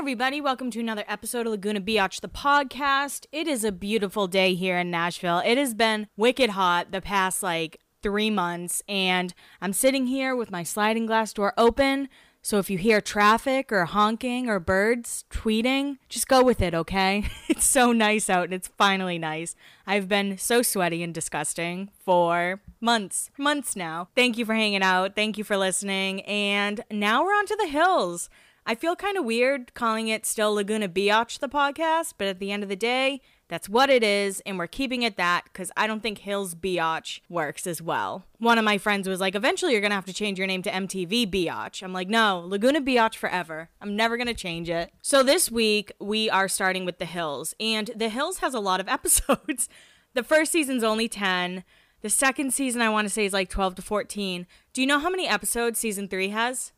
everybody. Welcome to another episode of Laguna Biatch, the podcast. It is a beautiful day here in Nashville. It has been wicked hot the past like three months, and I'm sitting here with my sliding glass door open. So if you hear traffic or honking or birds tweeting, just go with it, okay? It's so nice out and it's finally nice. I've been so sweaty and disgusting for months, months now. Thank you for hanging out. Thank you for listening. And now we're on to the hills. I feel kind of weird calling it still Laguna Biatch, the podcast, but at the end of the day, that's what it is, and we're keeping it that because I don't think Hills Biatch works as well. One of my friends was like, eventually you're gonna have to change your name to MTV Biatch. I'm like, no, Laguna Biatch forever. I'm never gonna change it. So this week we are starting with The Hills, and The Hills has a lot of episodes. the first season's only 10. The second season, I want to say, is like 12 to 14. Do you know how many episodes season three has?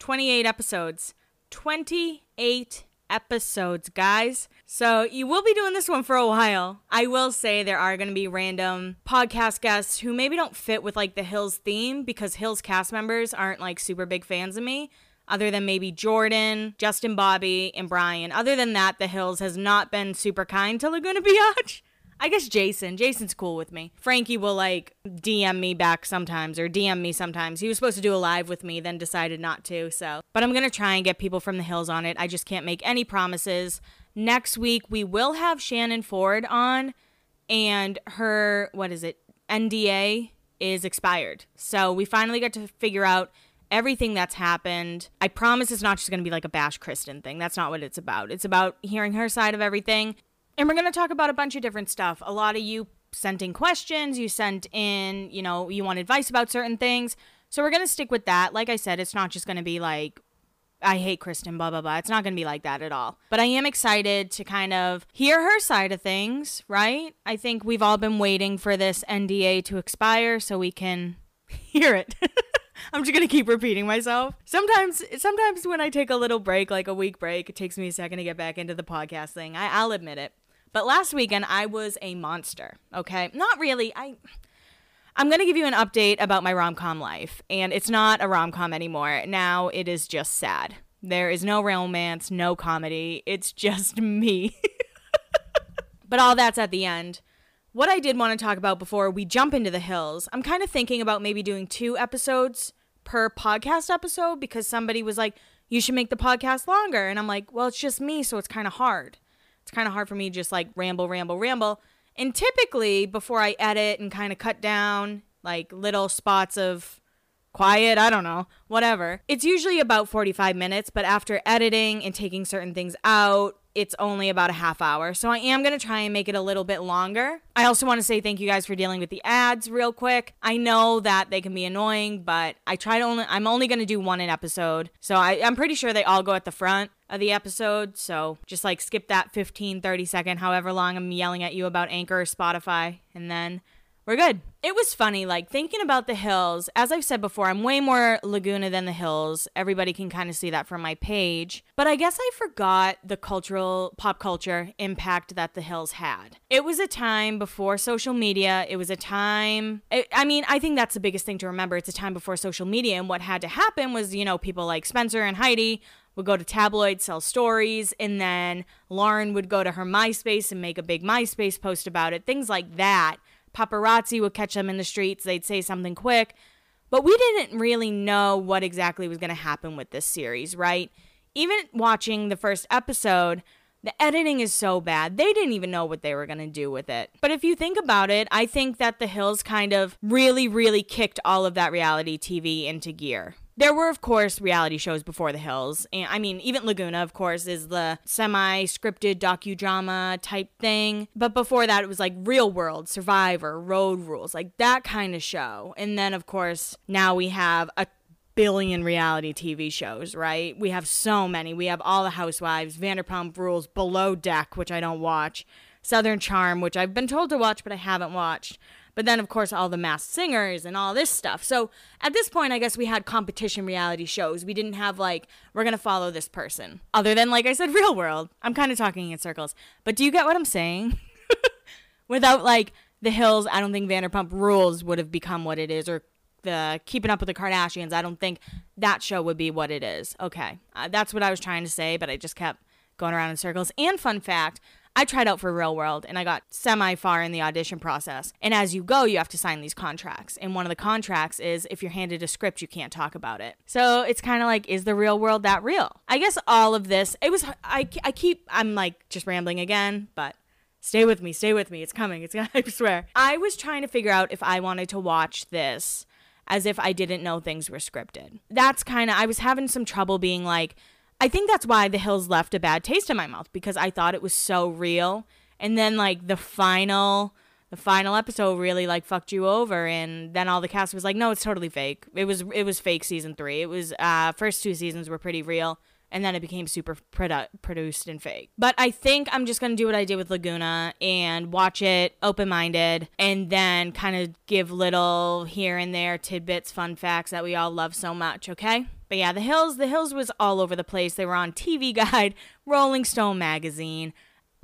28 episodes. 28 episodes, guys. So you will be doing this one for a while. I will say there are going to be random podcast guests who maybe don't fit with like the Hills theme because Hills cast members aren't like super big fans of me. Other than maybe Jordan, Justin Bobby, and Brian. Other than that, the Hills has not been super kind to Laguna Biatch. I guess Jason. Jason's cool with me. Frankie will like DM me back sometimes or DM me sometimes. He was supposed to do a live with me, then decided not to. So, but I'm going to try and get people from the hills on it. I just can't make any promises. Next week, we will have Shannon Ford on, and her, what is it, NDA is expired. So we finally get to figure out everything that's happened. I promise it's not just going to be like a Bash Kristen thing. That's not what it's about. It's about hearing her side of everything and we're going to talk about a bunch of different stuff. A lot of you sent in questions, you sent in, you know, you want advice about certain things. So we're going to stick with that. Like I said, it's not just going to be like, I hate Kristen, blah, blah, blah. It's not going to be like that at all. But I am excited to kind of hear her side of things, right? I think we've all been waiting for this NDA to expire so we can hear it. I'm just gonna keep repeating myself. Sometimes, sometimes when I take a little break, like a week break, it takes me a second to get back into the podcast thing. I, I'll admit it. But last weekend I was a monster. Okay, not really. I I'm going to give you an update about my rom com life, and it's not a rom com anymore. Now it is just sad. There is no romance, no comedy. It's just me. but all that's at the end. What I did want to talk about before we jump into the hills, I'm kind of thinking about maybe doing two episodes per podcast episode because somebody was like, you should make the podcast longer. And I'm like, well, it's just me, so it's kind of hard it's kind of hard for me just like ramble, ramble, ramble. And typically, before I edit and kind of cut down like little spots of quiet, I don't know, whatever, it's usually about 45 minutes. But after editing and taking certain things out, it's only about a half hour. So I am going to try and make it a little bit longer. I also want to say thank you guys for dealing with the ads real quick. I know that they can be annoying, but I try to only I'm only going to do one an episode. So I, I'm pretty sure they all go at the front of the episode. So just like skip that 15, 30 second, however long I'm yelling at you about Anchor or Spotify, and then we're good. It was funny, like thinking about the hills. As I've said before, I'm way more Laguna than the hills. Everybody can kind of see that from my page. But I guess I forgot the cultural, pop culture impact that the hills had. It was a time before social media. It was a time, it, I mean, I think that's the biggest thing to remember. It's a time before social media. And what had to happen was, you know, people like Spencer and Heidi would go to tabloids, sell stories, and then Lauren would go to her MySpace and make a big MySpace post about it, things like that. Paparazzi would catch them in the streets, they'd say something quick. But we didn't really know what exactly was going to happen with this series, right? Even watching the first episode, the editing is so bad. They didn't even know what they were going to do with it. But if you think about it, I think that The Hills kind of really, really kicked all of that reality TV into gear. There were, of course, reality shows before The Hills. And I mean, even Laguna, of course, is the semi scripted docudrama type thing. But before that, it was like Real World, Survivor, Road Rules, like that kind of show. And then, of course, now we have a billion reality TV shows, right? We have so many. We have all the Housewives, Vanderpump Rules, Below Deck, which I don't watch, Southern Charm, which I've been told to watch, but I haven't watched. But then, of course, all the masked singers and all this stuff. So at this point, I guess we had competition reality shows. We didn't have like, we're going to follow this person. Other than, like I said, real world. I'm kind of talking in circles. But do you get what I'm saying? Without like the hills, I don't think Vanderpump Rules would have become what it is or the Keeping Up with the Kardashians, I don't think that show would be what it is. Okay, uh, that's what I was trying to say, but I just kept going around in circles. And fun fact, I tried out for Real World and I got semi far in the audition process. And as you go, you have to sign these contracts. And one of the contracts is if you're handed a script, you can't talk about it. So it's kind of like, is the real world that real? I guess all of this, it was, I, I keep, I'm like just rambling again, but stay with me, stay with me. It's coming. It's, I swear. I was trying to figure out if I wanted to watch this as if I didn't know things were scripted. That's kind of, I was having some trouble being like, I think that's why The Hills left a bad taste in my mouth because I thought it was so real. And then like the final the final episode really like fucked you over and then all the cast was like no it's totally fake. It was it was fake season three. It was uh first two seasons were pretty real and then it became super produ- produced and fake. But i think i'm just gonna do what i did with laguna and watch it open-minded and then kind of give little here and there tidbits fun facts that we all love so much okay but yeah, The Hills, The Hills was all over the place. They were on TV Guide, Rolling Stone magazine,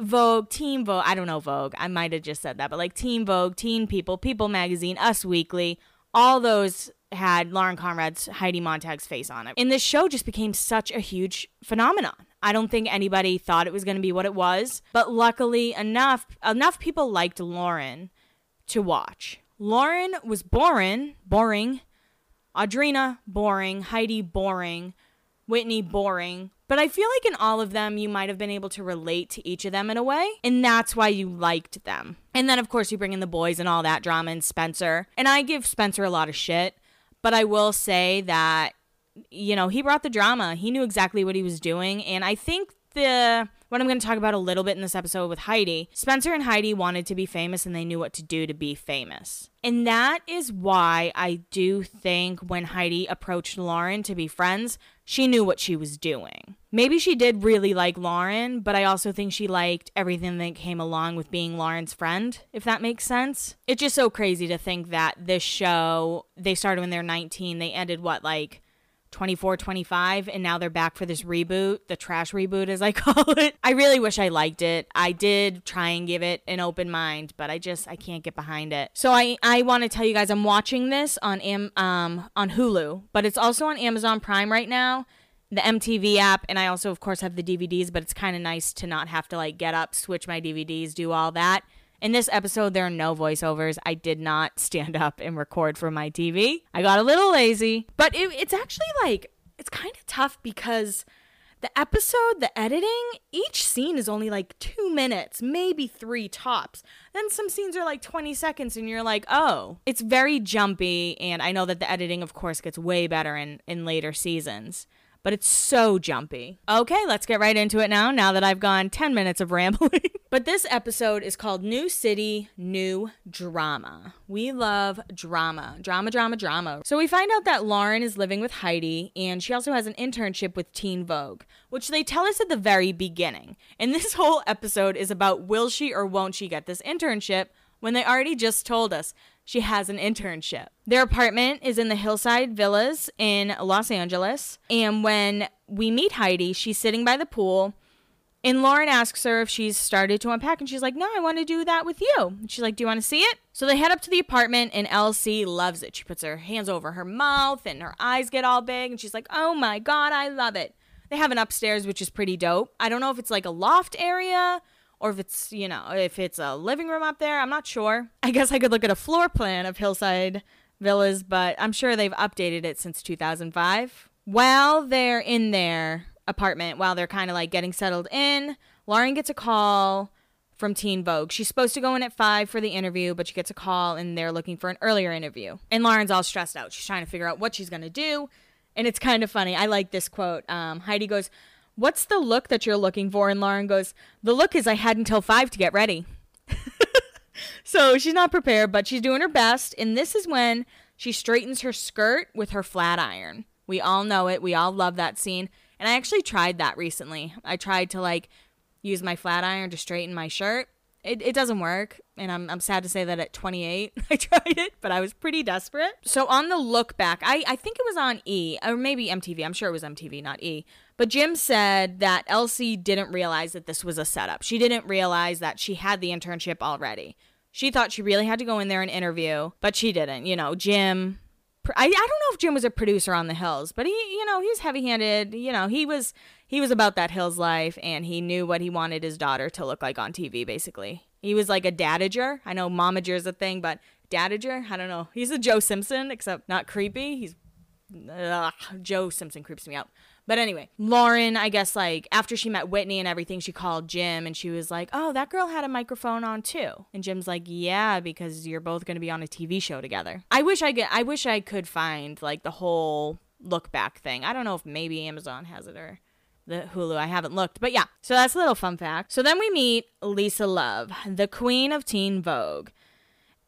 Vogue, Teen Vogue. I don't know Vogue. I might have just said that, but like Teen Vogue, Teen People, People Magazine, Us Weekly, all those had Lauren Conrad's Heidi Montag's face on it. And this show just became such a huge phenomenon. I don't think anybody thought it was going to be what it was, but luckily enough enough people liked Lauren to watch. Lauren was boring, boring, Audrina, boring. Heidi, boring. Whitney, boring. But I feel like in all of them, you might have been able to relate to each of them in a way. And that's why you liked them. And then, of course, you bring in the boys and all that drama and Spencer. And I give Spencer a lot of shit. But I will say that, you know, he brought the drama. He knew exactly what he was doing. And I think the what I'm going to talk about a little bit in this episode with Heidi. Spencer and Heidi wanted to be famous and they knew what to do to be famous. And that is why I do think when Heidi approached Lauren to be friends, she knew what she was doing. Maybe she did really like Lauren, but I also think she liked everything that came along with being Lauren's friend, if that makes sense. It's just so crazy to think that this show, they started when they're 19, they ended what, like 24 25 and now they're back for this reboot the trash reboot as i call it. I really wish i liked it. I did try and give it an open mind but i just i can't get behind it. So i i want to tell you guys i'm watching this on am um on hulu but it's also on amazon prime right now the MTV app, and I also, of course, have the DVDs, but it's kind of nice to not have to like get up, switch my DVDs, do all that. In this episode, there are no voiceovers. I did not stand up and record for my TV. I got a little lazy, but it, it's actually like, it's kind of tough because the episode, the editing, each scene is only like two minutes, maybe three tops. Then some scenes are like 20 seconds, and you're like, oh, it's very jumpy. And I know that the editing, of course, gets way better in, in later seasons but it's so jumpy. Okay, let's get right into it now, now that I've gone 10 minutes of rambling. but this episode is called New City, New Drama. We love drama, drama, drama, drama. So we find out that Lauren is living with Heidi, and she also has an internship with Teen Vogue, which they tell us at the very beginning. And this whole episode is about will she or won't she get this internship when they already just told us she has an internship. Their apartment is in the Hillside Villas in Los Angeles. And when we meet Heidi, she's sitting by the pool. And Lauren asks her if she's started to unpack, and she's like, No, I want to do that with you. And she's like, Do you want to see it? So they head up to the apartment, and LC loves it. She puts her hands over her mouth, and her eyes get all big, and she's like, Oh my God, I love it. They have an upstairs, which is pretty dope. I don't know if it's like a loft area or if it's, you know, if it's a living room up there. I'm not sure. I guess I could look at a floor plan of Hillside Villas, but I'm sure they've updated it since 2005. While they're in their apartment, while they're kind of like getting settled in, Lauren gets a call from Teen Vogue. She's supposed to go in at five for the interview, but she gets a call and they're looking for an earlier interview. And Lauren's all stressed out. She's trying to figure out what she's going to do. And it's kind of funny. I like this quote. Um, Heidi goes, What's the look that you're looking for? And Lauren goes, The look is I had until five to get ready. so she's not prepared, but she's doing her best. And this is when she straightens her skirt with her flat iron. We all know it. We all love that scene. And I actually tried that recently. I tried to like use my flat iron to straighten my shirt. It, it doesn't work. And I'm, I'm sad to say that at 28 I tried it, but I was pretty desperate. So on the look back, I, I think it was on E or maybe MTV. I'm sure it was MTV, not E. But Jim said that LC didn't realize that this was a setup. She didn't realize that she had the internship already. She thought she really had to go in there and interview, but she didn't. You know, Jim I, I don't know if Jim was a producer on The Hills, but he, you know, he was heavy-handed. You know, he was he was about that Hills life, and he knew what he wanted his daughter to look like on TV. Basically, he was like a dadager. I know momager is a thing, but dadager, I don't know. He's a Joe Simpson, except not creepy. He's ugh, Joe Simpson creeps me out. But anyway, Lauren, I guess like after she met Whitney and everything, she called Jim and she was like, "Oh, that girl had a microphone on too." And Jim's like, "Yeah, because you're both going to be on a TV show together." I wish I get I wish I could find like the whole look back thing. I don't know if maybe Amazon has it or the Hulu. I haven't looked, but yeah. So that's a little fun fact. So then we meet Lisa Love, the queen of teen Vogue.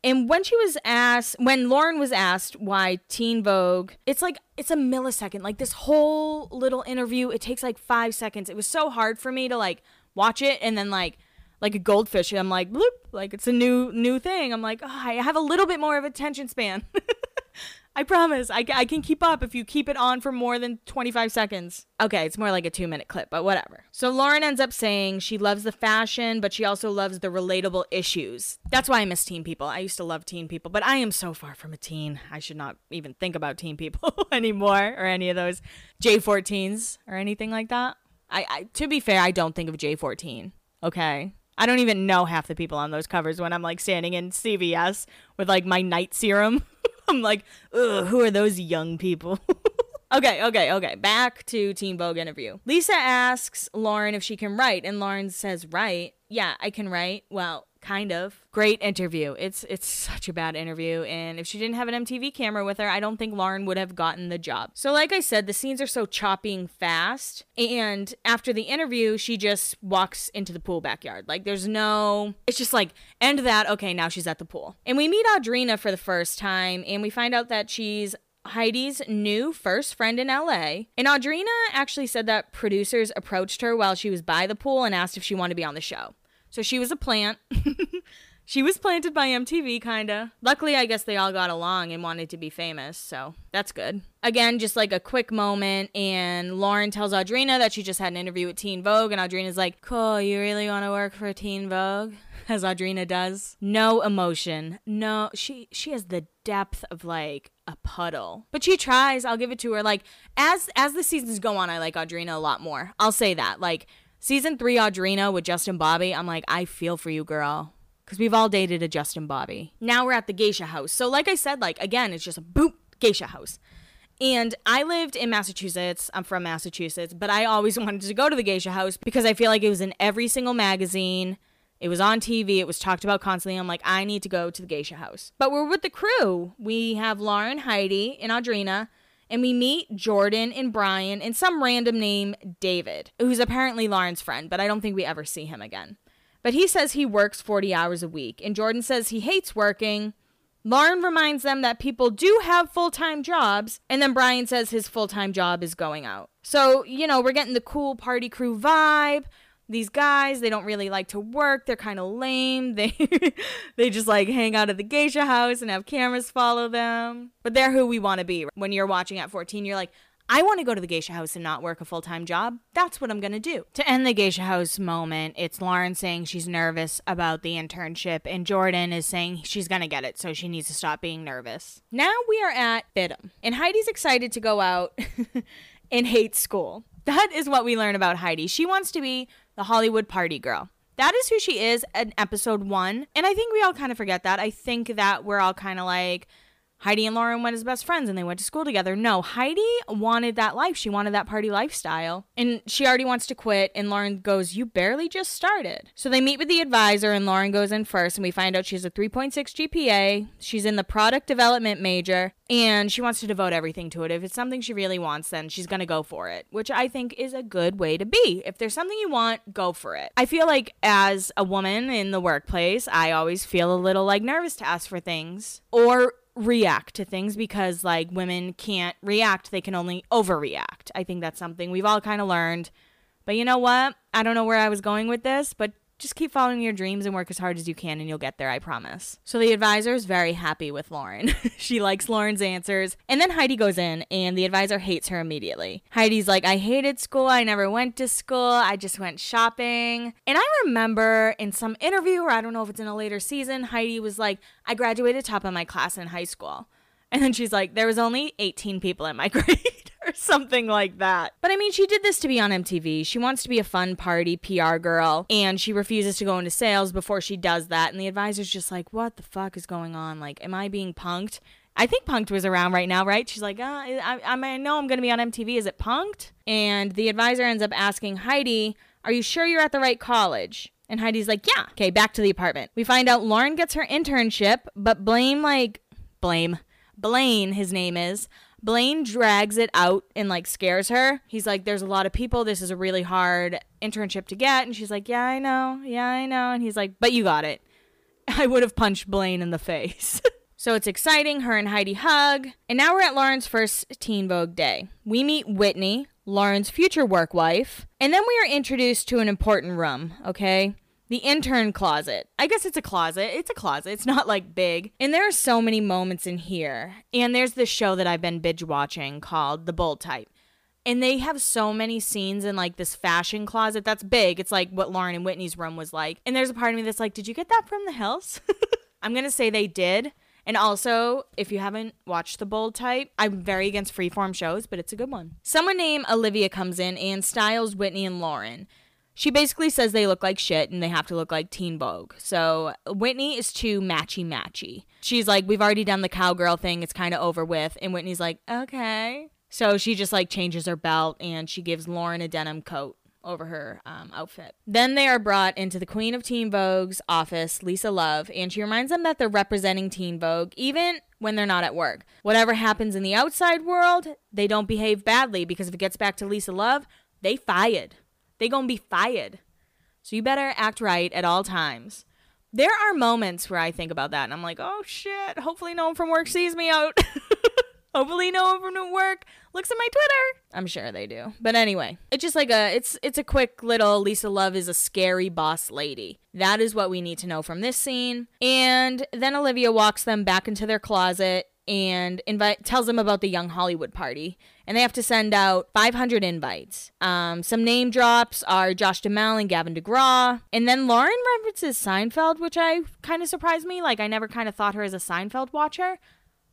And when she was asked, when Lauren was asked why Teen Vogue, it's like, it's a millisecond. Like this whole little interview, it takes like five seconds. It was so hard for me to like watch it and then like, like a goldfish. I'm like, bloop, like it's a new, new thing. I'm like, oh, I have a little bit more of attention span. I promise. I, I can keep up if you keep it on for more than 25 seconds. Okay, it's more like a two minute clip, but whatever. So Lauren ends up saying she loves the fashion, but she also loves the relatable issues. That's why I miss teen people. I used to love teen people, but I am so far from a teen. I should not even think about teen people anymore or any of those J14s or anything like that. I, I to be fair, I don't think of J14. Okay. I don't even know half the people on those covers when I'm like standing in CVS with like my night serum. I'm like, who are those young people? okay, okay, okay. Back to Teen Vogue interview. Lisa asks Lauren if she can write, and Lauren says, "Write? Yeah, I can write. Well, kind of. Great interview. It's it's such a bad interview and if she didn't have an MTV camera with her, I don't think Lauren would have gotten the job. So like I said, the scenes are so choppy and fast and after the interview, she just walks into the pool backyard. Like there's no it's just like end that, okay, now she's at the pool. And we meet Audrina for the first time and we find out that she's Heidi's new first friend in LA. And Audrina actually said that producers approached her while she was by the pool and asked if she wanted to be on the show. So she was a plant. she was planted by MTV, kinda. Luckily, I guess they all got along and wanted to be famous, so that's good. Again, just like a quick moment, and Lauren tells Audrina that she just had an interview with Teen Vogue, and Audrina's like, Cool, you really wanna work for Teen Vogue? As Audrina does. No emotion. No, she she has the depth of like a puddle. But she tries, I'll give it to her. Like, as as the seasons go on, I like Audrina a lot more. I'll say that. Like, Season three, Audrina with Justin Bobby. I'm like, I feel for you, girl. Because we've all dated a Justin Bobby. Now we're at the geisha house. So, like I said, like, again, it's just a boop, geisha house. And I lived in Massachusetts. I'm from Massachusetts, but I always wanted to go to the geisha house because I feel like it was in every single magazine. It was on TV. It was talked about constantly. I'm like, I need to go to the geisha house. But we're with the crew. We have Lauren, Heidi, and Audrina and we meet Jordan and Brian and some random name David, who's apparently Lauren's friend, but I don't think we ever see him again. But he says he works 40 hours a week, and Jordan says he hates working. Lauren reminds them that people do have full time jobs, and then Brian says his full time job is going out. So, you know, we're getting the cool party crew vibe these guys they don't really like to work they're kind of lame they they just like hang out at the geisha house and have cameras follow them but they're who we want to be when you're watching at 14 you're like I want to go to the geisha house and not work a full time job. That's what I'm going to do. To end the geisha house moment, it's Lauren saying she's nervous about the internship, and Jordan is saying she's going to get it, so she needs to stop being nervous. Now we are at FIDM, and Heidi's excited to go out and hate school. That is what we learn about Heidi. She wants to be the Hollywood party girl. That is who she is in episode one. And I think we all kind of forget that. I think that we're all kind of like, Heidi and Lauren went as best friends and they went to school together. No, Heidi wanted that life. She wanted that party lifestyle. And she already wants to quit. And Lauren goes, You barely just started. So they meet with the advisor and Lauren goes in first. And we find out she has a 3.6 GPA. She's in the product development major and she wants to devote everything to it. If it's something she really wants, then she's going to go for it, which I think is a good way to be. If there's something you want, go for it. I feel like as a woman in the workplace, I always feel a little like nervous to ask for things or react to things because like women can't react, they can only overreact. I think that's something we've all kind of learned. But you know what? I don't know where I was going with this, but just keep following your dreams and work as hard as you can and you'll get there, I promise. So the advisor is very happy with Lauren. she likes Lauren's answers. And then Heidi goes in and the advisor hates her immediately. Heidi's like, I hated school. I never went to school. I just went shopping. And I remember in some interview, or I don't know if it's in a later season, Heidi was like, I graduated top of my class in high school. And then she's like, there was only 18 people in my grade something like that. But I mean, she did this to be on MTV. She wants to be a fun party PR girl and she refuses to go into sales before she does that. And the advisor's just like, what the fuck is going on? Like, am I being punked? I think Punked was around right now, right? She's like, uh, I, I, I know I'm going to be on MTV. Is it Punked? And the advisor ends up asking Heidi, Are you sure you're at the right college? And Heidi's like, Yeah. Okay, back to the apartment. We find out Lauren gets her internship, but blame, like, blame. Blaine, his name is. Blaine drags it out and like scares her. He's like, There's a lot of people. This is a really hard internship to get. And she's like, Yeah, I know. Yeah, I know. And he's like, But you got it. I would have punched Blaine in the face. So it's exciting. Her and Heidi hug. And now we're at Lauren's first Teen Vogue day. We meet Whitney, Lauren's future work wife. And then we are introduced to an important room, okay? The intern closet. I guess it's a closet. It's a closet. It's not like big. And there are so many moments in here. And there's this show that I've been binge watching called The Bold Type. And they have so many scenes in like this fashion closet that's big. It's like what Lauren and Whitney's room was like. And there's a part of me that's like, did you get that from the hills? I'm going to say they did. And also, if you haven't watched The Bold Type, I'm very against freeform shows, but it's a good one. Someone named Olivia comes in and styles Whitney and Lauren. She basically says they look like shit and they have to look like Teen Vogue. So Whitney is too matchy matchy. She's like, We've already done the cowgirl thing, it's kind of over with. And Whitney's like, Okay. So she just like changes her belt and she gives Lauren a denim coat over her um, outfit. Then they are brought into the Queen of Teen Vogue's office, Lisa Love, and she reminds them that they're representing Teen Vogue even when they're not at work. Whatever happens in the outside world, they don't behave badly because if it gets back to Lisa Love, they fired. They gonna be fired. So you better act right at all times. There are moments where I think about that and I'm like, oh shit, hopefully no one from work sees me out. Hopefully no one from work looks at my Twitter. I'm sure they do. But anyway, it's just like a it's it's a quick little Lisa Love is a scary boss lady. That is what we need to know from this scene. And then Olivia walks them back into their closet and invite tells them about the young Hollywood party. And they have to send out 500 invites. Um, some name drops are Josh Duhamel and Gavin DeGraw. And then Lauren references Seinfeld, which I kind of surprised me. Like I never kind of thought her as a Seinfeld watcher.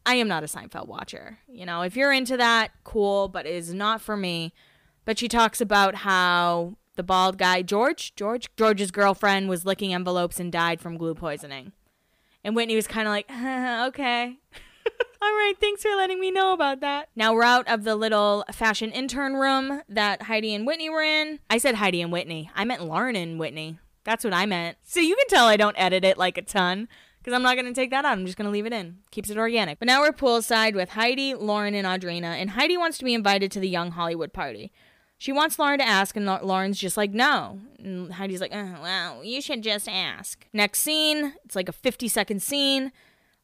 I am not a Seinfeld watcher. You know, if you're into that, cool, but it is not for me. But she talks about how the bald guy, George, George, George's girlfriend was licking envelopes and died from glue poisoning. And Whitney was kind of like, okay. All right, thanks for letting me know about that. Now we're out of the little fashion intern room that Heidi and Whitney were in. I said Heidi and Whitney. I meant Lauren and Whitney. That's what I meant. So you can tell I don't edit it like a ton because I'm not going to take that out. I'm just going to leave it in. Keeps it organic. But now we're poolside with Heidi, Lauren, and Audrina, and Heidi wants to be invited to the Young Hollywood party. She wants Lauren to ask, and Lauren's just like, no. And Heidi's like, oh, well, you should just ask. Next scene, it's like a 50 second scene.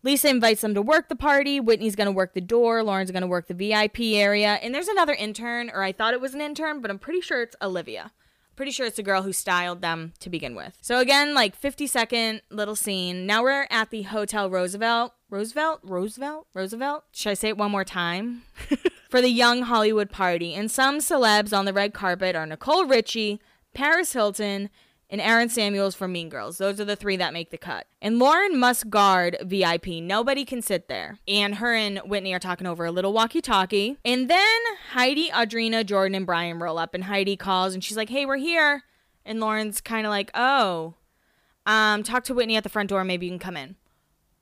Lisa invites them to work the party. Whitney's going to work the door. Lauren's going to work the VIP area. And there's another intern, or I thought it was an intern, but I'm pretty sure it's Olivia. Pretty sure it's the girl who styled them to begin with. So again, like 50 second little scene. Now we're at the Hotel Roosevelt. Roosevelt? Roosevelt? Roosevelt? Should I say it one more time? For the young Hollywood party. And some celebs on the red carpet are Nicole Richie, Paris Hilton, and Aaron Samuels from Mean Girls. Those are the three that make the cut. And Lauren must guard VIP. Nobody can sit there. And her and Whitney are talking over a little walkie talkie. And then Heidi, Audrina, Jordan, and Brian roll up. And Heidi calls and she's like, hey, we're here. And Lauren's kind of like, oh, um, talk to Whitney at the front door. Maybe you can come in.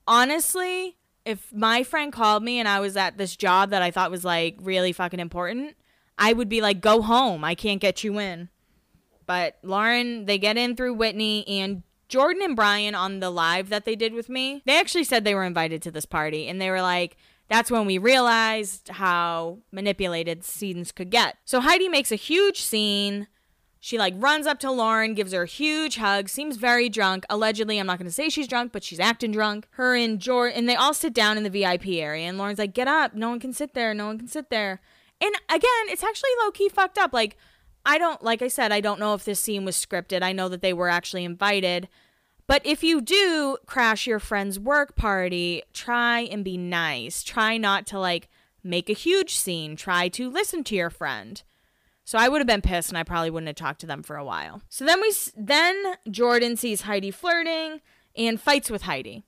Honestly, if my friend called me and I was at this job that I thought was like really fucking important, I would be like, go home. I can't get you in. But Lauren, they get in through Whitney and Jordan and Brian on the live that they did with me. They actually said they were invited to this party and they were like, that's when we realized how manipulated scenes could get. So Heidi makes a huge scene. She like runs up to Lauren, gives her a huge hug, seems very drunk. Allegedly, I'm not to say she's drunk, but she's acting drunk. Her and Jordan, and they all sit down in the VIP area. And Lauren's like, "Get up! No one can sit there. No one can sit there." And again, it's actually low key fucked up. Like I don't, like I said, I don't know if this scene was scripted. I know that they were actually invited. But if you do crash your friend's work party, try and be nice. Try not to like make a huge scene. Try to listen to your friend. So I would have been pissed and I probably wouldn't have talked to them for a while. So then we then Jordan sees Heidi flirting and fights with Heidi.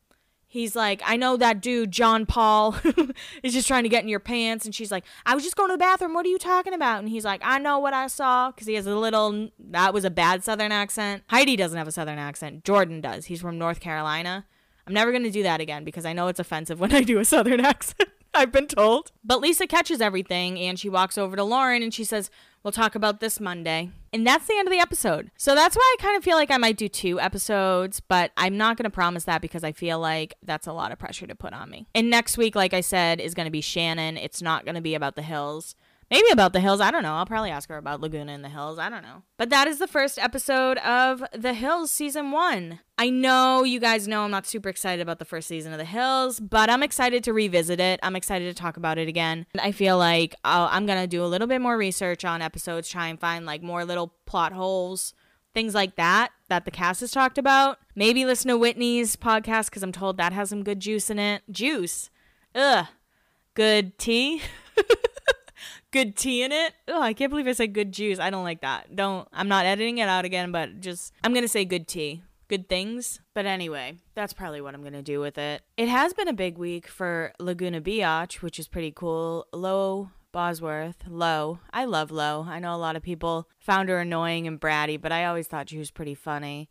He's like, I know that dude, John Paul, is just trying to get in your pants. And she's like, I was just going to the bathroom. What are you talking about? And he's like, I know what I saw. Because he has a little, that was a bad Southern accent. Heidi doesn't have a Southern accent. Jordan does. He's from North Carolina. I'm never going to do that again because I know it's offensive when I do a Southern accent. I've been told. But Lisa catches everything and she walks over to Lauren and she says, We'll talk about this Monday. And that's the end of the episode. So that's why I kind of feel like I might do two episodes, but I'm not going to promise that because I feel like that's a lot of pressure to put on me. And next week, like I said, is going to be Shannon. It's not going to be about the hills. Maybe about the hills. I don't know. I'll probably ask her about Laguna in the Hills. I don't know. But that is the first episode of The Hills season one. I know you guys know I'm not super excited about the first season of The Hills, but I'm excited to revisit it. I'm excited to talk about it again. I feel like i I'm going to do a little bit more research on episodes, try and find like more little plot holes, things like that that the cast has talked about. Maybe listen to Whitney's podcast because I'm told that has some good juice in it. Juice. Ugh. Good tea. good tea in it. Oh, I can't believe I said good juice. I don't like that. Don't. I'm not editing it out again, but just I'm gonna say good tea. Good things. But anyway, that's probably what I'm gonna do with it. It has been a big week for Laguna Beach, which is pretty cool. Lo Bosworth, Lo. I love Lo. I know a lot of people found her annoying and bratty, but I always thought she was pretty funny.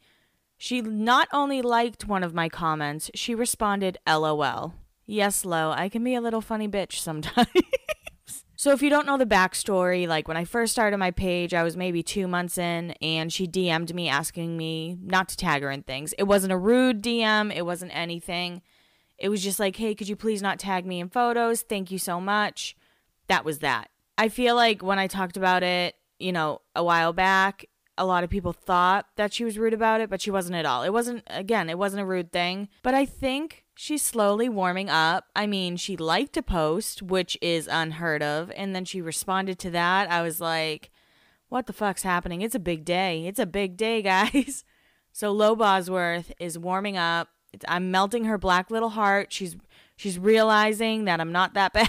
She not only liked one of my comments, she responded LOL. Yes, Lo, I can be a little funny bitch sometimes. So, if you don't know the backstory, like when I first started my page, I was maybe two months in, and she DM'd me asking me not to tag her in things. It wasn't a rude DM, it wasn't anything. It was just like, hey, could you please not tag me in photos? Thank you so much. That was that. I feel like when I talked about it, you know, a while back, a lot of people thought that she was rude about it, but she wasn't at all. It wasn't, again, it wasn't a rude thing. But I think she's slowly warming up. I mean, she liked a post, which is unheard of, and then she responded to that. I was like, what the fuck's happening? It's a big day. It's a big day, guys. So Lo Bosworth is warming up. I'm melting her black little heart. She's she's realizing that I'm not that bad.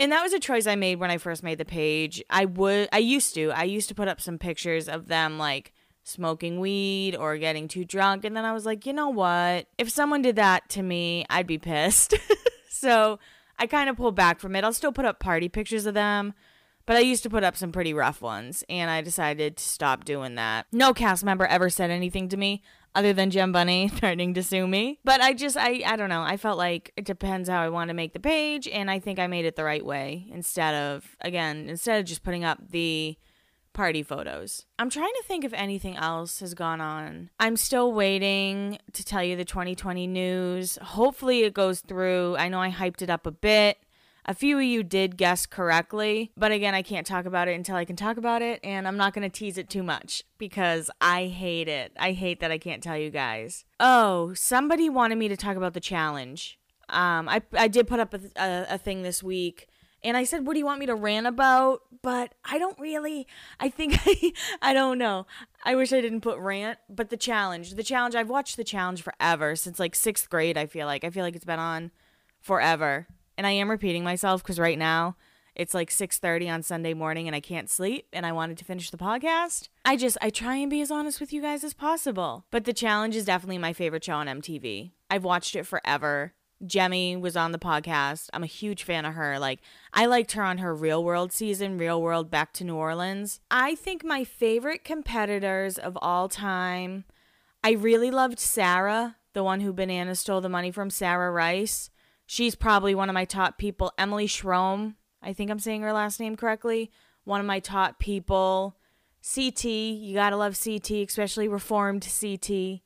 and that was a choice I made when I first made the page. I would I used to. I used to put up some pictures of them like smoking weed or getting too drunk. And then I was like, you know what? If someone did that to me, I'd be pissed. so I kind of pulled back from it. I'll still put up party pictures of them, but I used to put up some pretty rough ones. And I decided to stop doing that. No cast member ever said anything to me other than Jim Bunney threatening to sue me. But I just, I, I don't know. I felt like it depends how I want to make the page. And I think I made it the right way instead of, again, instead of just putting up the party photos. I'm trying to think if anything else has gone on. I'm still waiting to tell you the 2020 news. Hopefully it goes through. I know I hyped it up a bit. A few of you did guess correctly, but again, I can't talk about it until I can talk about it, and I'm not to tease it too much because I hate it. I hate that I can't tell you guys. Oh, somebody wanted me to talk about the challenge. Um, I, I did put up a, a, a thing this week and I said, What do you want me to rant about? But I don't really, I think I, I don't know. I wish I didn't put rant, but the challenge, the challenge, I've watched the challenge forever since like sixth grade, I feel like. I feel like it's been on forever. And I am repeating myself because right now it's like 6.30 on sunday morning and i can't sleep and i wanted to finish the podcast i just i try and be as honest with you guys as possible but the challenge is definitely my favorite show on mtv i've watched it forever Jemmye was on the podcast. I'm a huge fan of her. Like, I liked her on her Real World season, Real World Back to New Orleans. I think my favorite competitors of all time, I really loved Sarah, the one who Banana stole the money from, Sarah Rice. She's probably one of my top people. Emily Schromm, I think I'm saying her last name correctly, one of my top people. CT, you gotta love CT, especially reformed CT.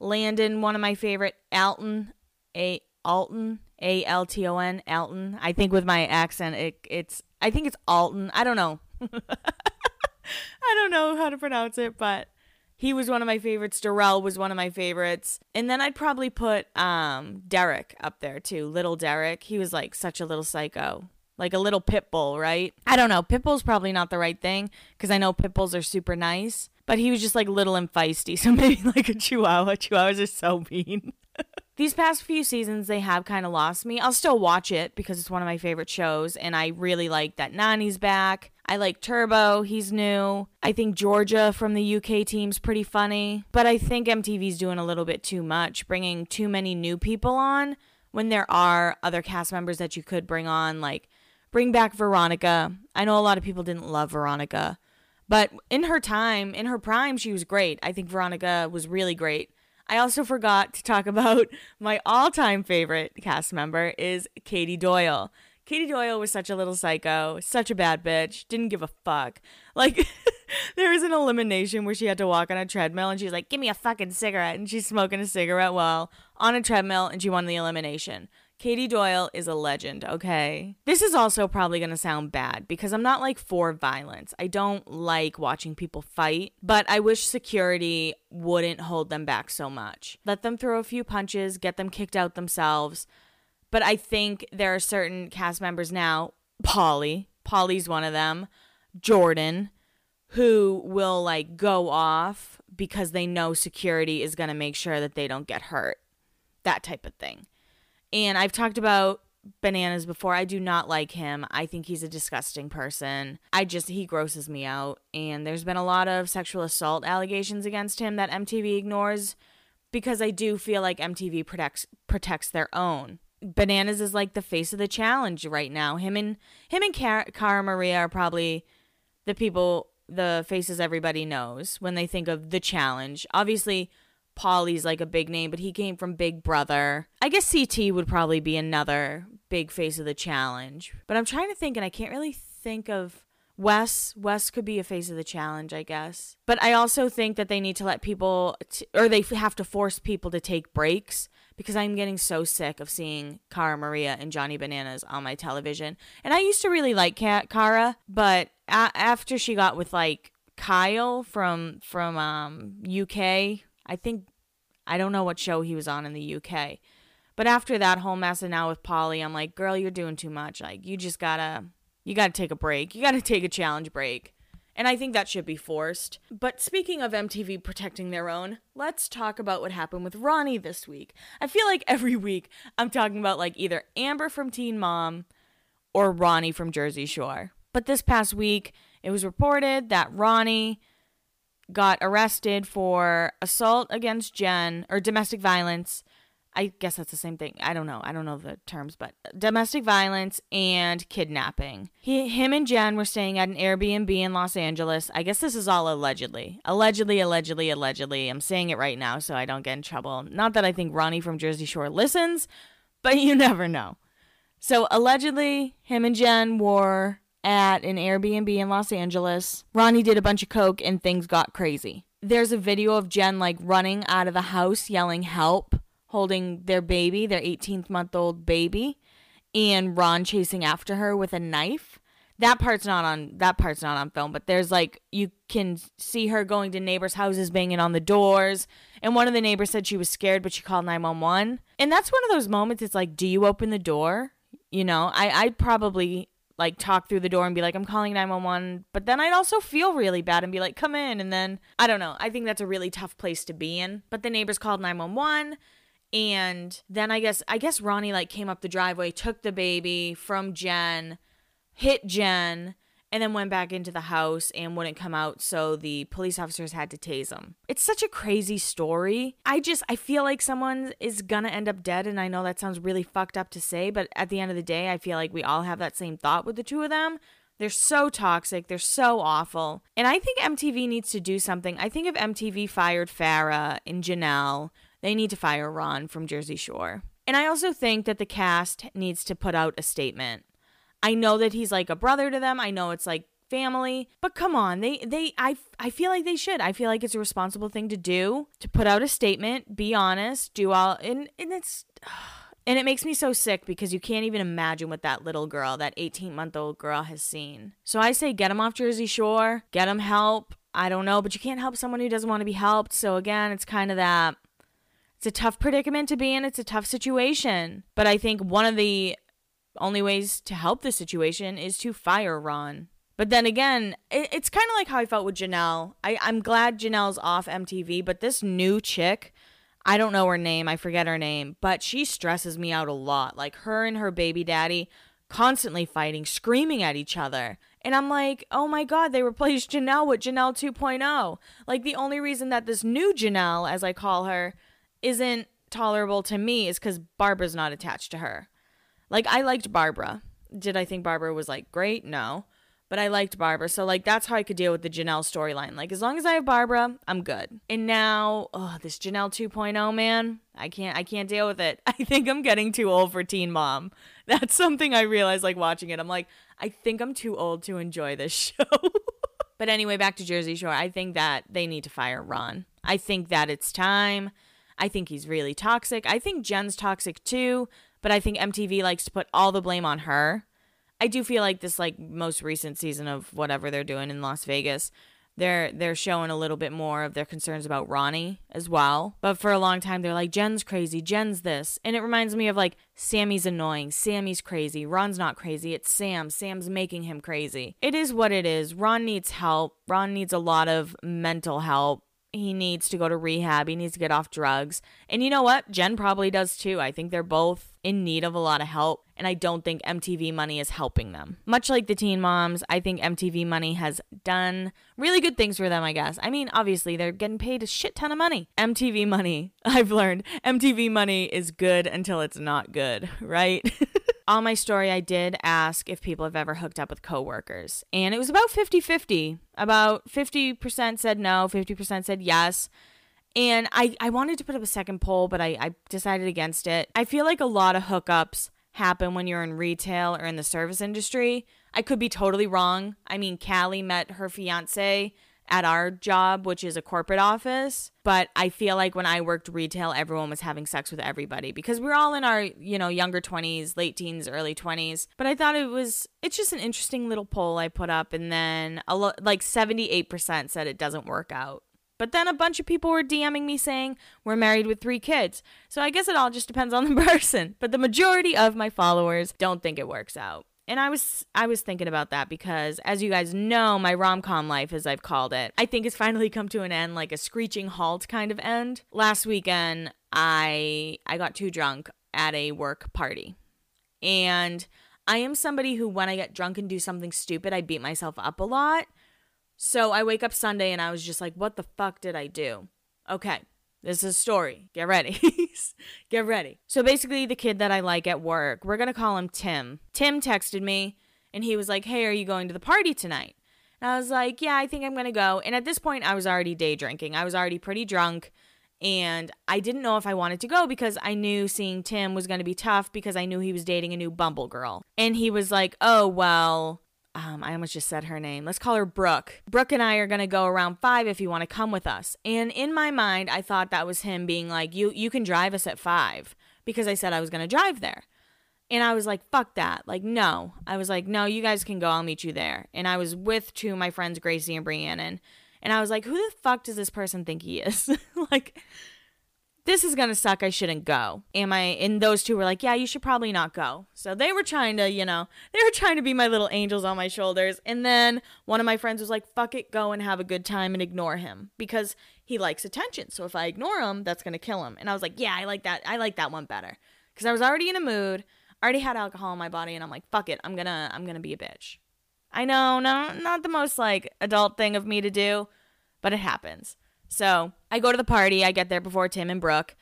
Landon, one of my favorite. Alton, a Alton, A L T O N, Alton. I think with my accent, it, it's I think it's Alton. I don't know. I don't know how to pronounce it, but he was one of my favorites. Darrell was one of my favorites, and then I'd probably put um Derek up there too. Little Derek, he was like such a little psycho, like a little pit bull, right? I don't know. Pit bull's probably not the right thing because I know pit bulls are super nice, but he was just like little and feisty. So maybe like a chihuahua. Chihuahuas are so mean. These past few seasons, they have kind of lost me. I'll still watch it because it's one of my favorite shows, and I really like that Nany's back. I like Turbo, he's new. I think Georgia from the UK team's pretty funny. But I think MTV's doing a little bit too much, bringing too many new people on when there are other cast members that you could bring on. Like, bring back Veronica. I know a lot of people didn't love Veronica, but in her time, in her prime, she was great. I think Veronica was really great. I also forgot to talk about my all-time favorite cast member is Katie Doyle. Katie Doyle was such a little psycho, such a bad bitch, didn't give a fuck. Like, there was an elimination where she had to walk on a treadmill and she's like, give me a fucking cigarette. And she's smoking a cigarette while on a treadmill and she won the elimination. Katie Doyle is a legend, okay? This is also probably to sound bad because I'm not like for violence. I don't like watching people fight, but I wish security wouldn't hold them back so much. Let them throw a few punches, get them kicked out themselves. But I think there are certain cast members now, Paulie, Paulie's one of them, Jordan, who will like go off because they know security is to make sure that they don't get hurt. That type of thing. And I've talked about bananas before. I do not like him. I think he's a disgusting person. I just, he grosses me out. And there's been a lot of sexual assault allegations against him that MTV ignores because I do feel like MTV protects protects their own. Bananas is like the face of the challenge right now. Him and him and Cara, Cara Maria are probably the people, the faces everybody knows when they think of the challenge. Obviously, Paulie's like a big name, but he came from Big Brother. I guess CT would probably be another big face of the challenge. But I'm trying to think, and I can't really think of Wes. Wes could be a face of the challenge, I guess. But I also think that they need to let people, t- or they have to force people to take breaks because I'm getting so sick of seeing Cara Maria and Johnny Bananas on my television. And I used to really like Cara, but a- after she got with like Kyle from from um, UK, I think I don't know what show he was on in the UK. But after that whole mess and now with Paulie, I'm like, girl, you're doing too much. Like you just gotta you gotta take a break. You gotta take a challenge break. And I think that should be forced. But speaking of MTV protecting their own, let's talk about what happened with Ronnie this week. I feel like every week I'm talking about like either Amber from Teen Mom or Ronnie from Jersey Shore. But this past week, it was reported that Ronnie got arrested for assault against Jen or domestic violence. I guess that's the same thing. I don't know. I don't know the terms, but domestic violence and kidnapping. He, him and Jen were staying at an Airbnb in Los Angeles. I guess this is all allegedly. Allegedly, allegedly, allegedly. I'm saying it right now so I don't get in trouble. Not that I think Ronnie from Jersey Shore listens, but you never know. So allegedly, him and Jen were at an Airbnb in Los Angeles. Ronnie did a bunch of coke and things got crazy. There's a video of Jen like running out of the house yelling help, holding their baby, their 18th month old baby, and Ron chasing after her with a knife. That part's not on that part's not on film, but there's like you can see her going to neighbors' houses banging on the doors. And one of the neighbors said she was scared, but she called 911. And that's one of those moments it's like, do you open the door? You know, I I'd probably like talk through the door and be like, I'm calling 911. But then I'd also feel really bad and be like, come in. And then I don't know. I think that's a really tough place to be in. But the neighbors called 911. And then I guess I guess Ronnie like came up the driveway, took the baby from Jen, hit Jen, and then went back into the house and wouldn't come out so the police officers had to tase him it's such a crazy story. I just i feel like someone is gonna end up dead and i know that sounds really fucked up to say but at the end of the day i feel like we all have that same thought with the two of them. They're so toxic. They're so awful. And i think mtv needs to do something. I think if mtv fired farrah and janelle they need to fire ron from jersey shore. And i also think that the cast needs to put out a statement I know that he's like a brother to them. I know it's like family, but come on. They they I I feel like they should. I feel like it's a responsible thing to do to put out a statement, be honest, do all and and it's and it makes me so sick because you can't even imagine what that little girl, that 18-month-old girl has seen. So I say get him off Jersey Shore, get him help. I don't know, but you can't help someone who doesn't want to be helped. So again, it's kind of that it's a tough predicament to be in. It's a tough situation. But I think one of the only ways to help the situation is to fire Ron. But then again, it, it's kind of like how I felt with Janelle. I, I'm glad Janelle's off MTV, but this new chick, I don't know her name, I forget her name, but she stresses me out a lot. Like her and her baby daddy constantly fighting, screaming at each other. And I'm like, oh my God, they replaced Janelle with Janelle 2.0. Like, the only reason that this new Janelle, as I call her, isn't tolerable to me is because Barbara's not attached to her. Like, I liked Barbara. Did I think Barbara was like great? No but I liked Barbara. So like that's how I could deal with the Janelle storyline. Like as long as I have Barbara, I'm good. And now, oh, this Janelle 2.0 man, I can't I can't deal with it. I think I'm getting too old for Teen Mom. That's something I realized like watching it. I'm like, I think I'm too old to enjoy this show. but anyway, back to Jersey Shore. I think that they need to fire Ron. I think that it's time. I think he's really toxic. I think Jen's toxic too, but I think MTV likes to put all the blame on her I do feel like this like most recent season of whatever they're doing in Las Vegas, they're they're showing a little bit more of their concerns about Ronnie as well. But for a long time they're like Jen's crazy, Jen's this. And it reminds me of like Sammy's annoying, Sammy's crazy, Ron's not crazy, it's Sam. Sam's making him crazy. It is what it is. Ron needs help. Ron needs a lot of mental help he needs to go to rehab. He needs to get off drugs. And you know what? Jen probably does too. I think they're both in need of a lot of help. And I don't think MTV money is helping them. Much like the teen moms, I think MTV money has done really good things for them, I guess. I mean, obviously, they're getting paid a shit ton of money. MTV money, I've learned, MTV money is good until it's not good, right? On my story, I did ask if people have ever hooked up with coworkers, and it was about 50 50. About 50% said no, 50% said yes. And I, I wanted to put up a second poll, but I, I decided against it. I feel like a lot of hookups happen when you're in retail or in the service industry. I could be totally wrong. I mean, Callie met her fiance at our job, which is a corporate office. But I feel like when I worked retail, everyone was having sex with everybody because we're all in our, you know, younger 20s, late teens, early 20s. But I thought it was, it's just an interesting little poll I put up. And then a lo- like 78% said it doesn't work out. But then a bunch of people were DMing me saying we're married with three kids. So I guess it all just depends on the person. But the majority of my followers don't think it works out. And I was I was thinking about that because as you guys know, my rom-com life as I've called it, I think has finally come to an end like a screeching halt kind of end. Last weekend, I I got too drunk at a work party. And I am somebody who when I get drunk and do something stupid, I beat myself up a lot. So I wake up Sunday and I was just like, what the fuck did I do? Okay. This is a story. Get ready. Get ready. So basically, the kid that I like at work, we're going to call him Tim. Tim texted me and he was like, Hey, are you going to the party tonight? And I was like, Yeah, I think I'm going to go. And at this point, I was already day drinking. I was already pretty drunk. And I didn't know if I wanted to go because I knew seeing Tim was going to be tough because I knew he was dating a new Bumble girl. And he was like, Oh, well, um, I almost just said her name. Let's call her Brooke. Brooke and I are gonna go around five if you want to come with us. And in my mind, I thought that was him being like, "You you can drive us at five because I said I was gonna drive there. And I was like, "Fuck that!" Like, no. I was like, "No, you guys can go. I'll meet you there." And I was with two of my friends, Gracie and Brianna, and I was like, "Who the fuck does this person think he is?" like this is gonna suck. I shouldn't go. Am I? And those two were like, yeah, you should probably not go. So they were trying to, you know, they were trying to be my little angels on my shoulders. And then one of my friends was like, fuck it, go and have a good time and ignore him because he likes attention. So if I ignore him, that's gonna kill him. And I was like, yeah, I like that. I like that one better because I was already in a mood, already had alcohol in my body, and I'm like, fuck it, I'm gonna, I'm gonna be a bitch. I know, no, not the most like adult thing of me to do, but it happens. So I go to the party, I get there before Tim and Brooke,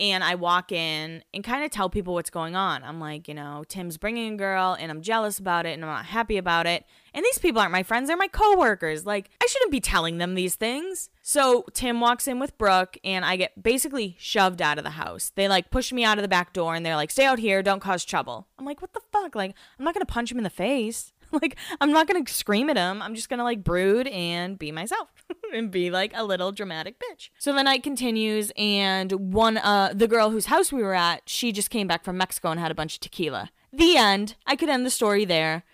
and I walk in and kind of tell people what's going on. I'm like, you know, Tim's bringing a girl, and I'm jealous about it, and I'm not happy about it. And these people aren't my friends, they're my coworkers. Like, I shouldn't be telling them these things. So Tim walks in with Brooke, and I get basically shoved out of the house. They like push me out of the back door, and they're like, stay out here, don't cause trouble. I'm like, what the fuck? Like, I'm not gonna punch him in the face. like I'm not gonna scream at him. I'm just gonna like brood and be myself and be like a little dramatic bitch. So the night continues, and one uh the girl whose house we were at, she just came back from Mexico and had a bunch of tequila. The end. I could end the story there,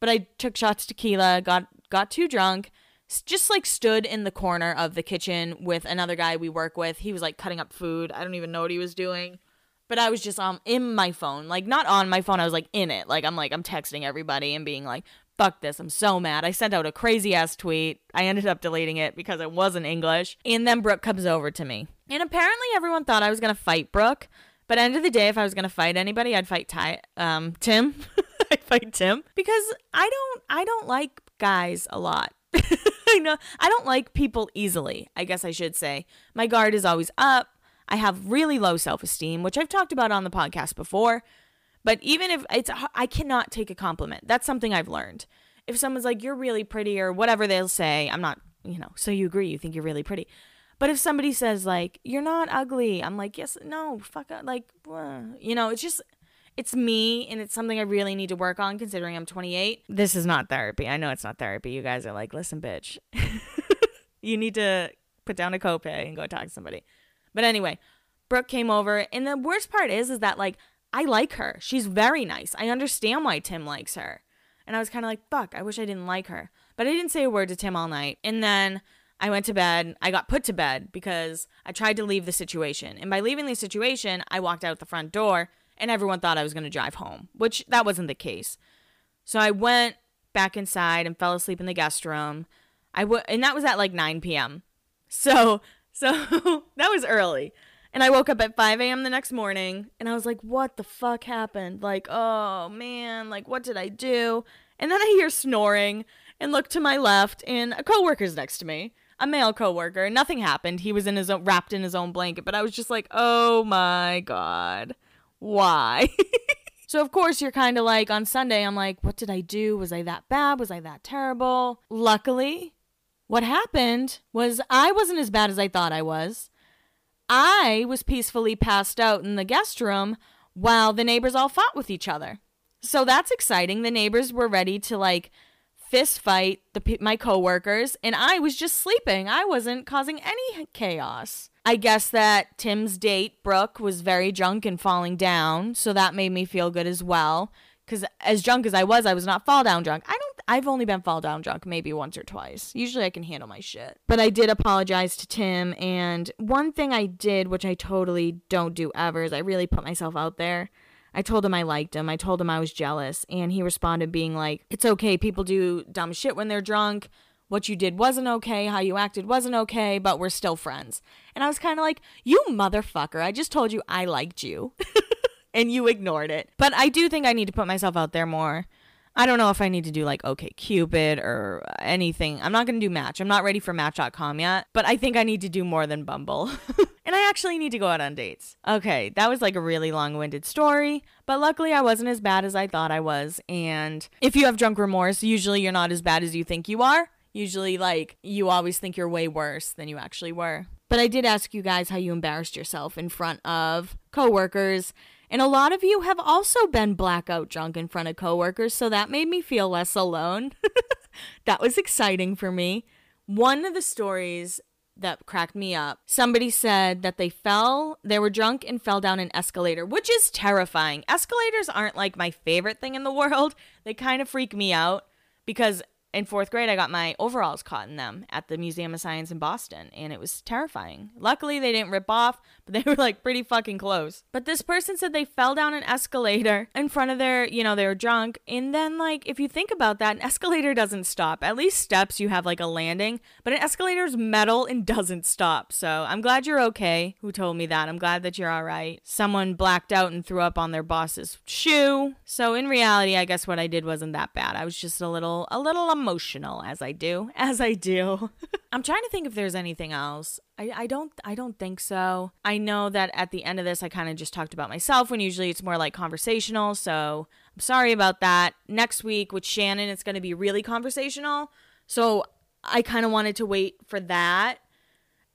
but I took shots tequila, got got too drunk. Just like stood in the corner of the kitchen with another guy we work with. He was like cutting up food. I don't even know what he was doing but I was just um in my phone, like not on my phone. I was like in it, like I'm like I'm texting everybody and being like, "Fuck this! I'm so mad." I sent out a crazy ass tweet. I ended up deleting it because it wasn't English. And then Brooke comes over to me, and apparently everyone thought I was gonna fight Brooke. But end of the day, if I was gonna fight anybody, I'd fight Ty, um, Tim. I'd fight Tim because I don't I don't like guys a lot. I know I don't like people easily. I guess I should say. My guard is always up. I have really low self-esteem, which I've talked about on the podcast before. But even if it's I cannot take a compliment. That's something I've learned. If someone's like you're really pretty or whatever they'll say, I'm not, you know, so you agree, you think you're really pretty. But if somebody says like you're not ugly, I'm like, yes, no, fuck, up like, you know, it's just it's me and it's something I really need to work on considering I'm 28. This is not therapy. I know it's not therapy. You guys are like, listen, bitch. you need to put down a copay and go talk to somebody. But anyway, Brooke came over and the worst part is is that like I like her. She's very nice. I understand why Tim likes her. And I was kind of like, fuck, I wish I didn't like her. But I didn't say a word to Tim all night. And then I went to bed. I got put to bed because I tried to leave the situation. And by leaving the situation, I walked out the front door and everyone thought I was going to drive home, which that wasn't the case. So I went back inside and fell asleep in the guest room. I w- and that was at like 9 p.m. So so that was early. And I woke up at 5 a.m. the next morning and I was like, what the fuck happened? Like, oh man, like what did I do? And then I hear snoring and look to my left and a coworker's next to me. A male coworker. Nothing happened. He was in his own, wrapped in his own blanket, but I was just like, "Oh my god." why? so, of course, you're kind of like on Sunday, I'm like, what did I do? Was I that bad? Was I that terrible? Luckily, what happened was I wasn't as bad as I thought I was. I was peacefully passed out in the guest room while the neighbors all fought with each other. So that's exciting. The neighbors were ready to like fist fight the my coworkers and I was just sleeping. I wasn't causing any chaos. I guess that Tim's date, Brooke, was very drunk and falling down, so that made me feel good as well. Because as drunk as I was, I was not fall down drunk. I don't. I've only been fall down drunk maybe once or twice. Usually I can handle my shit. But I did apologize to Tim, and one thing I did, which I totally don't do ever, is I really put myself out there. I told him I liked him. I told him I was jealous, and he responded being like, "It's okay. People do dumb shit when they're drunk what you did wasn't okay, how you acted wasn't okay, but we're still friends. And I was kind of like, you motherfucker, I just told you I liked you. and you ignored it. But I do think I need to put myself out there more. I don't know if I need to do like OK Cupid or anything. I'm not going to do Match. I'm not ready for Match.com yet, but I think I need to do more than Bumble. and I actually need to go out on dates. Okay, that was like a really long-winded story, but luckily I wasn't as bad as I thought I was. And if you have drunk remorse, usually you're not as bad as you think you are. Usually, like, you always think you're way worse than you actually were. But I did ask you guys how you embarrassed yourself in front of coworkers. And a lot of you have also been blackout drunk in front of coworkers, so that made me feel less alone. that was exciting for me. One of the stories that cracked me up. Somebody said that they fell, they were drunk and fell down an escalator, which is terrifying. Escalators aren't like my favorite thing in the world. They kind of freak me out because in fourth grade, I got my overalls caught in them at the Museum of Science in Boston, and it was terrifying. Luckily, they didn't rip off, but they were like pretty fucking close. But this person said they fell down an escalator in front of their, you know, they were drunk. And then, like, if you think about that, an escalator doesn't stop. At least steps, you have like a landing, but an escalator is metal and doesn't stop. So I'm glad you're okay. Who told me that? I'm glad that you're all right. Someone blacked out and threw up on their boss's shoe. So in reality, I guess what I did wasn't that bad. I was just a little, a little emotional as I do, as I do. I'm trying to think if there's anything else. I, I don't I don't think so. I know that at the end of this I kind of just talked about myself when usually it's more like conversational, so I'm sorry about that. Next week with Shannon it's going to be really conversational. So I kind of wanted to wait for that.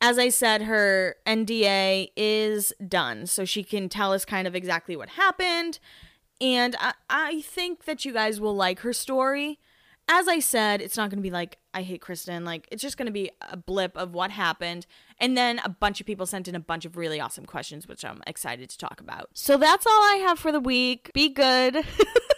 As I said, her NDA is done, so she can tell us kind of exactly what happened. And I, I think that you guys will like her story as I said, it's not going to be like, I hate Kristin. Like, it's just going to be a blip of what happened. And then a bunch of people sent in a bunch of really awesome questions, which I'm excited to talk about. So that's all I have for the week. Be good.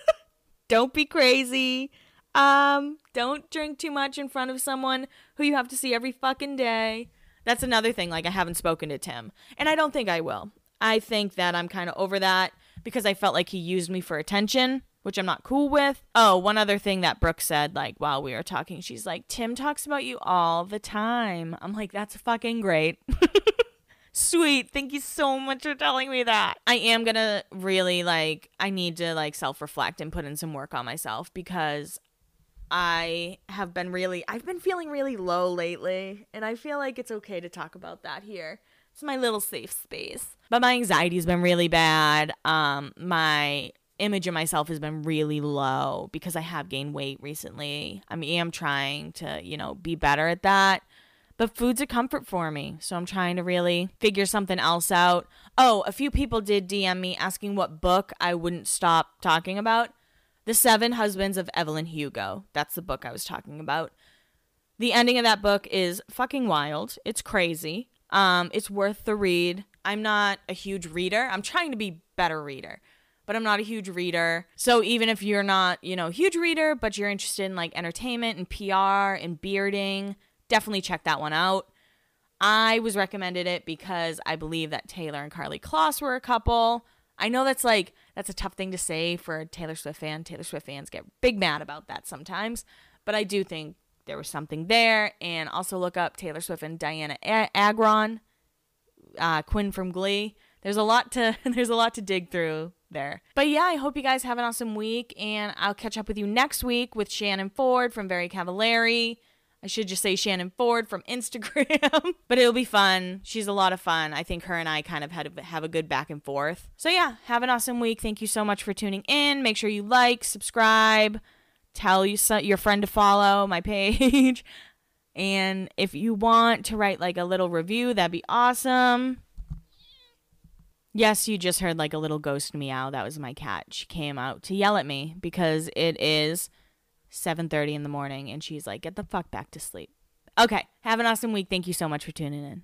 don't be crazy. Um, don't drink too much in front of someone who you have to see every fucking day. That's another thing. Like, I haven't spoken to Tim, and I don't think I will. I think that I'm kind of over that because I felt like he used me for attention which I'm not cool with. Oh, one other thing that Brooke said, like while we were talking, she's like, Tim talks about you all the time. I'm like, that's fucking great. Sweet. Thank you so much for telling me that. I am going to really like, I need to like self reflect and put in some work on myself because I have been really, I've been feeling really low lately. And I feel like it's okay to talk about that here. It's my little safe space. But my anxiety's been really bad. Um, my image of myself has been really low because I have gained weight recently. I mean, I'm trying to, you know, be better at that. But food's a comfort for me. So I'm trying to really figure something else out. Oh, a few people did DM me asking what book I wouldn't stop talking about. The Seven Husbands of Evelyn Hugo. That's the book I was talking about. The ending of that book is fucking wild. It's crazy. Um, it's worth the read. I'm not a huge reader. I'm trying to be better reader, but I'm not a huge reader. So even if you're not, you know, huge reader, but you're interested in like entertainment and PR and bearding, definitely check that one out. I was recommended it because I believe that Taylor and Karlie Kloss were a couple. I know that's like that's a tough thing to say for a Taylor Swift fan. Taylor Swift fans get big mad about that sometimes, but I do think there was something there. And also look up Taylor Swift and Dianna Agron, uh, Quinn from Glee. There's a lot to there's a lot to dig through there. But yeah, I hope you guys have an awesome week, and I'll catch up with you next week with Shannon Ford from Very Cavallari. I should just say Shannon Ford from Instagram, but it'll be fun. She's a lot of fun. I think her and I kind of had have a good back and forth. So yeah, have an awesome week. Thank you so much for tuning in. Make sure you like, subscribe, tell you your friend to follow my page. and if you want to write like a little review, that'd be awesome. Yes, you just heard like a little ghost meow. That was my cat. She came out to yell at me because it is 7:30 in the morning and she's like, "Get the fuck back to sleep." Okay, have an awesome week. Thank you so much for tuning in.